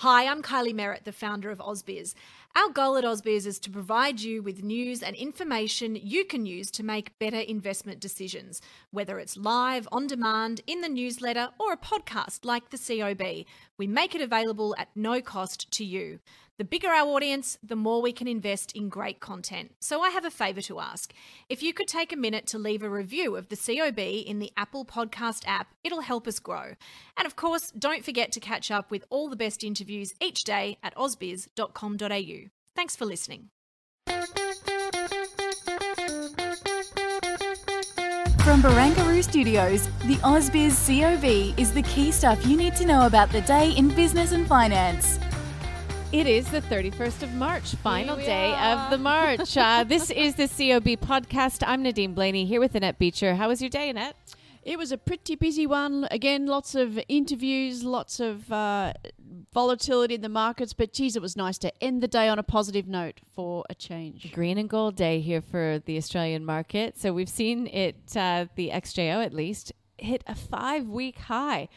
Hi, I'm Kylie Merritt, the founder of Ausbiz. Our goal at Ausbiz is to provide you with news and information you can use to make better investment decisions, whether it's live, on demand, in the newsletter, or a podcast like the COB. We make it available at no cost to you. The bigger our audience, the more we can invest in great content. So I have a favour to ask. If you could take a minute to leave a review of the COB in the Apple Podcast app, it'll help us grow. And of course, don't forget to catch up with all the best interviews each day at ausbiz.com.au. Thanks for listening. From Barangaroo Studios, the Ausbiz COB is the key stuff you need to know about the day in business and finance. It is the 31st of March, final day are. of the March. Uh, this is the COB podcast. I'm Nadine Blaney here with Annette Beecher. How was your day, Annette? It was a pretty busy one. Again, lots of interviews, lots of uh, volatility in the markets. But geez, it was nice to end the day on a positive note for a change. Green and gold day here for the Australian market. So we've seen it, uh, the XJO at least, hit a five week high,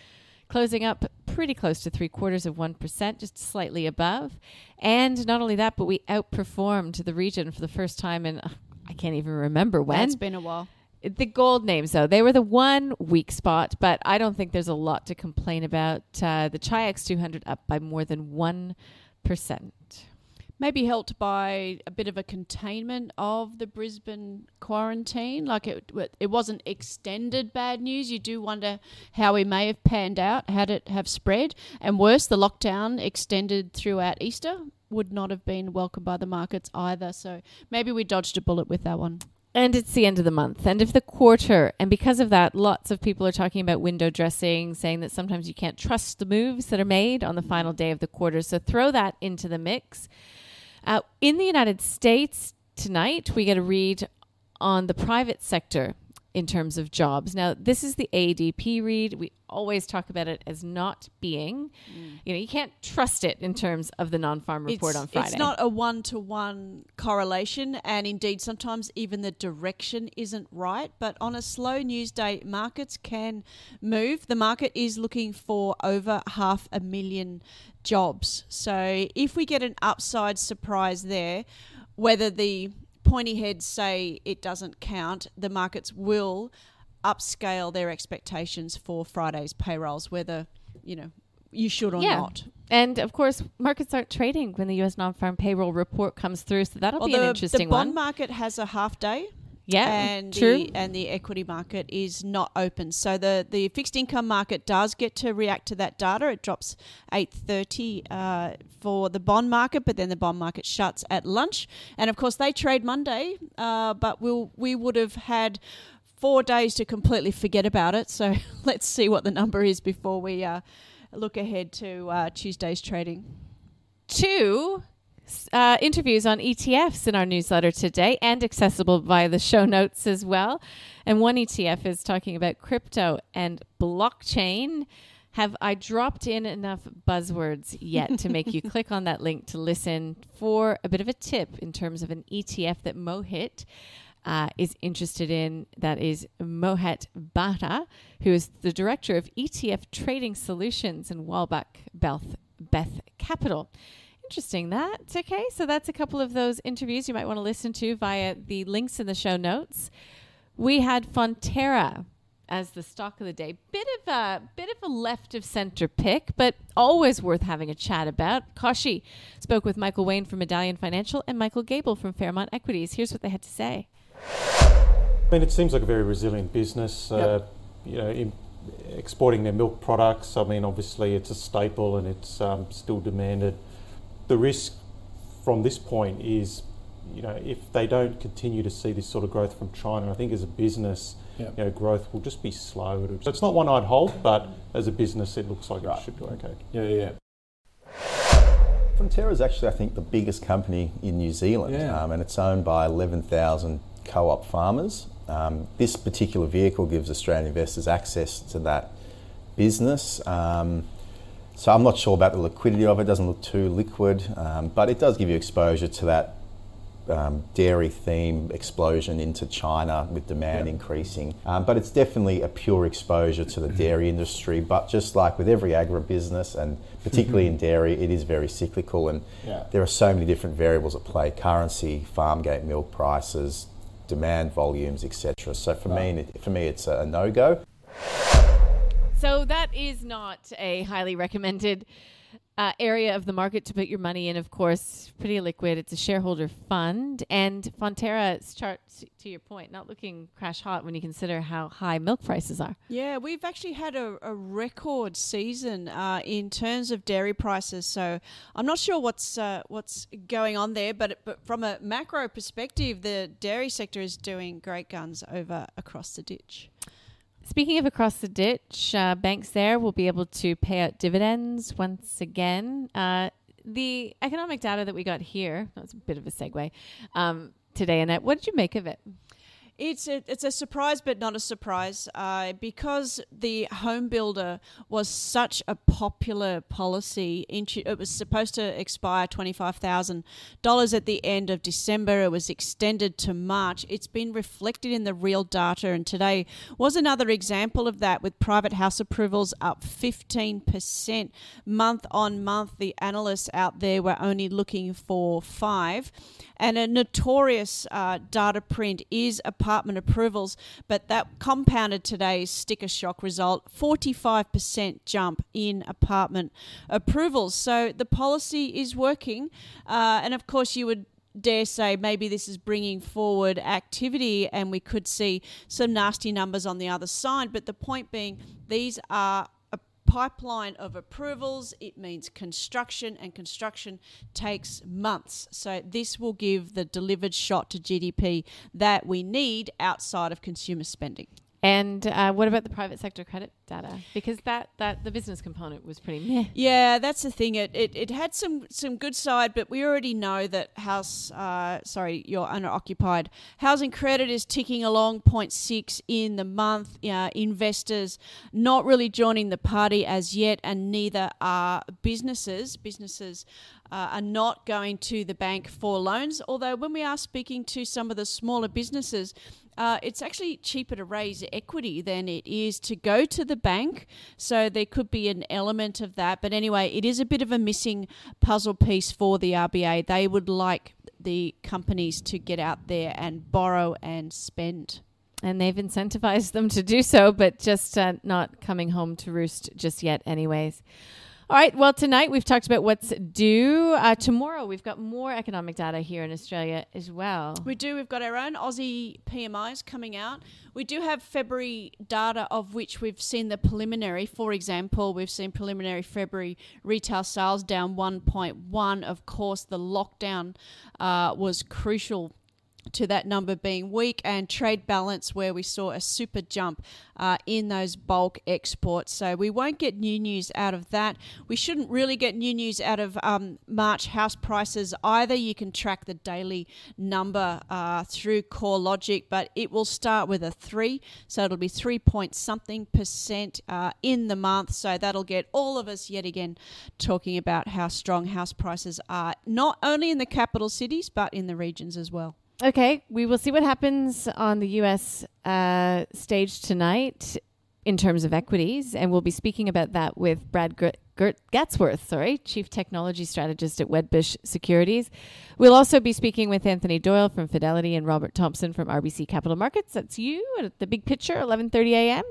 closing up pretty close to three quarters of 1%, just slightly above. And not only that, but we outperformed the region for the first time in, uh, I can't even remember when. It's been a while. The gold names though they were the one weak spot but i don't think there's a lot to complain about uh, the chi-x 200 up by more than 1% Maybe helped by a bit of a containment of the Brisbane quarantine. Like it, it wasn't extended bad news. You do wonder how we may have panned out, had it have spread, and worse, the lockdown extended throughout Easter would not have been welcomed by the markets either. So maybe we dodged a bullet with that one. And it's the end of the month end of the quarter. And because of that lots of people are talking about window dressing saying that sometimes you can't trust the moves that are made on the final day of the quarter. So throw that into the mix. Uh, in the united states tonight we get a read on the private sector in terms of jobs now this is the adp read we always talk about it as not being mm. you know you can't trust it in terms of the non-farm report it's, on friday It's not a one to one correlation, and indeed, sometimes even the direction isn't right. But on a slow news day, markets can move. The market is looking for over half a million jobs. So if we get an upside surprise there, whether the pointy heads say it doesn't count, the markets will upscale their expectations for Friday's payrolls, whether, you know, you should or not. And of course, markets aren't trading when the U.S. non-farm payroll report comes through, so that'll Well, be the, an interesting one. the bond one. market has a half day. Yeah, and true. The, and the equity market is not open. So the, the fixed income market does get to react to that data. It drops eight thirty uh, for the bond market, but then the bond market shuts at lunch. And of course, they trade Monday, uh, but we'll we would have had four days to completely forget about it. So let's see what the number is before we uh, look ahead to uh, Tuesday's trading. Two uh, interviews on ETFs in our newsletter today, and accessible via the show notes as well. And one ETF is talking about crypto and blockchain. Have I dropped in enough buzzwords yet to make you click on that link to listen for a bit of a tip in terms of an ETF that Mohit uh, is interested in? That is Mohit Bhatta, who is the director of ETF Trading Solutions in Walbach Beth, Beth Capital. Interesting that. Okay, so that's a couple of those interviews you might want to listen to via the links in the show notes. We had Fonterra as the stock of the day. Bit of a bit of a left of center pick, but always worth having a chat about. Koshi spoke with Michael Wayne from Medallion Financial and Michael Gable from Fairmont Equities. Here's what they had to say. I mean, it seems like a very resilient business. Uh, you know, in exporting their milk products. I mean, obviously it's a staple and it's um, still demanded. The risk from this point is, you know, if they don't continue to see this sort of growth from China, I think as a business, you know, growth will just be slow. So it's not one I'd hold, but as a business, it looks like Right. it should do okay. Yeah, yeah. Fonterra is actually, I think, the biggest company in New Zealand, Yeah. um, and it's owned by 11,000 co-op farmers. Um, this particular vehicle gives Australian investors access to that business. Um, so I'm not sure about the liquidity of it. It doesn't look too liquid, um, but it does give you exposure to that um, dairy theme explosion into China with demand increasing. Um, but it's definitely a pure exposure to the dairy industry. But just like with every agribusiness, and particularly in dairy, it is very cyclical, and Yeah. there are so many different variables at play: currency, farm gate milk prices, demand volumes, etc. So for me, for me, it's a no go. So that is not a highly recommended uh, area of the market to put your money in. Of course, pretty liquid. It's a shareholder fund, and Fonterra's chart, to your point, not looking crash hot when you consider how high milk prices are. Yeah, we've actually had a, a record season uh, in terms of dairy prices. So I'm not sure what's uh, what's going on there, but but from a macro perspective, the dairy sector is doing great guns over across the ditch. Speaking of across the ditch, uh, banks there will be able to pay out dividends once again. Uh, the economic data that we got here, that's a bit of a segue, um, today, Annette, what did you make of it? It's a, it's a surprise, but not a surprise, uh, because the home builder was such a popular policy. It was supposed to expire twenty five thousand dollars at the end of December. It was extended to March. It's been reflected in the real data, and today was another example of that, with private house approvals up fifteen percent month on month. The analysts out there were only looking for five. And a notorious uh, data print is apartment approvals, but that compounded today's sticker shock result 45% jump in apartment approvals. So the policy is working. Uh, and of course, you would dare say maybe this is bringing forward activity and we could see some nasty numbers on the other side. But the point being, these are pipeline of approvals. It means construction, and construction takes months. So, this will give the delivered shot to GDP that we need outside of consumer spending. And uh, what about the private sector credit data? Because that, that the business component was pretty meh. Yeah, that's the thing. It, it, it had some, some good side, but we already know that house, uh, sorry, your owner occupied housing credit is ticking along 0.6 in the month. Uh, investors not really joining the party as yet, and neither are businesses. Businesses uh, are not going to the bank for loans. Although, when we are speaking to some of the smaller businesses, uh, it's actually cheaper to raise equity than it is to go to the bank. So there could be an element of that. But anyway, it is a bit of a missing puzzle piece for the RBA. They would like the companies to get out there and borrow and spend. And they've incentivized them to do so, but just uh, not coming home to roost just yet, anyways. All right. Well, tonight we've talked about what's due. Uh, tomorrow we've got more economic data here in Australia as well. We do. We've got our own Aussie PMIs coming out. We do have February data of which we've seen the preliminary. For example, we've seen preliminary February retail sales down 1.1. Of course, the lockdown uh, was crucial to that number being weak and trade balance where we saw a super jump uh, in those bulk exports. So we won't get new news out of that. We shouldn't really get new news out of um, March house prices either. You can track the daily number uh, through CoreLogic, but it will start with a three. So it'll be three point something percent uh, in the month. So that'll get all of us yet again talking about how strong house prices are, not only in the capital cities, but in the regions as well. Okay, we will see what happens on the U.S. Uh, stage tonight in terms of equities, and we'll be speaking about that with Brad Gert, Gert Gastwirth, sorry, Chief Technology Strategist at Wedbush Securities. We'll also be speaking with Anthony Doyle from Fidelity and Robert Thompson from RBC Capital Markets. That's you at the Big Picture, 11:30 a.m.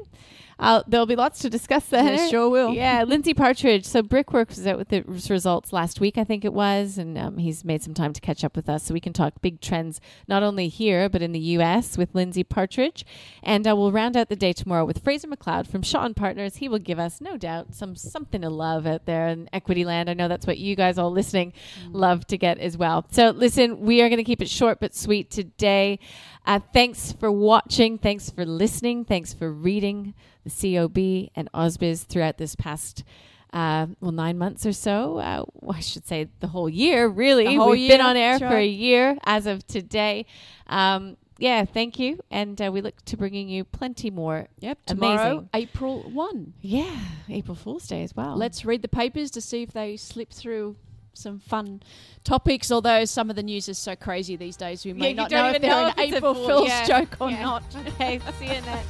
Uh, there'll be lots to discuss there. Sure will. Yeah, Lindsay Partridge. So Brickworks was out with the results last week, I think it was, and um, he's made some time to catch up with us so we can talk big trends not only here but in the U.S. with Lindsay Partridge. And uh, we'll round out the day tomorrow with Fraser McLeod from Shaw and Partners. He will give us, no doubt, some something to love out there in equity land. I know that's what you guys all listening love to get as well. So listen, we are going to keep it short but sweet today. Uh, thanks for watching. Thanks for listening. Thanks for reading the COB and AusBiz throughout this past. Uh, well, nine months or so. Uh, well, I should say the whole year, really. The whole We've year, been on air that's for a year as of today. Um, yeah, thank you. And uh, we look to bringing you plenty more. Yep. Tomorrow, Amazing. April 1. Yeah, April Fool's Day as well. Let's read the papers to see if they slip through some fun topics, although some of the news is so crazy these days, we may Yeah, not know if even they're know an if April fool. Fool's Yeah. joke or Yeah. not. Okay, see you next.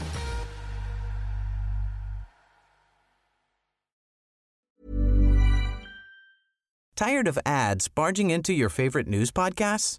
Tired of ads barging into your favorite news podcasts?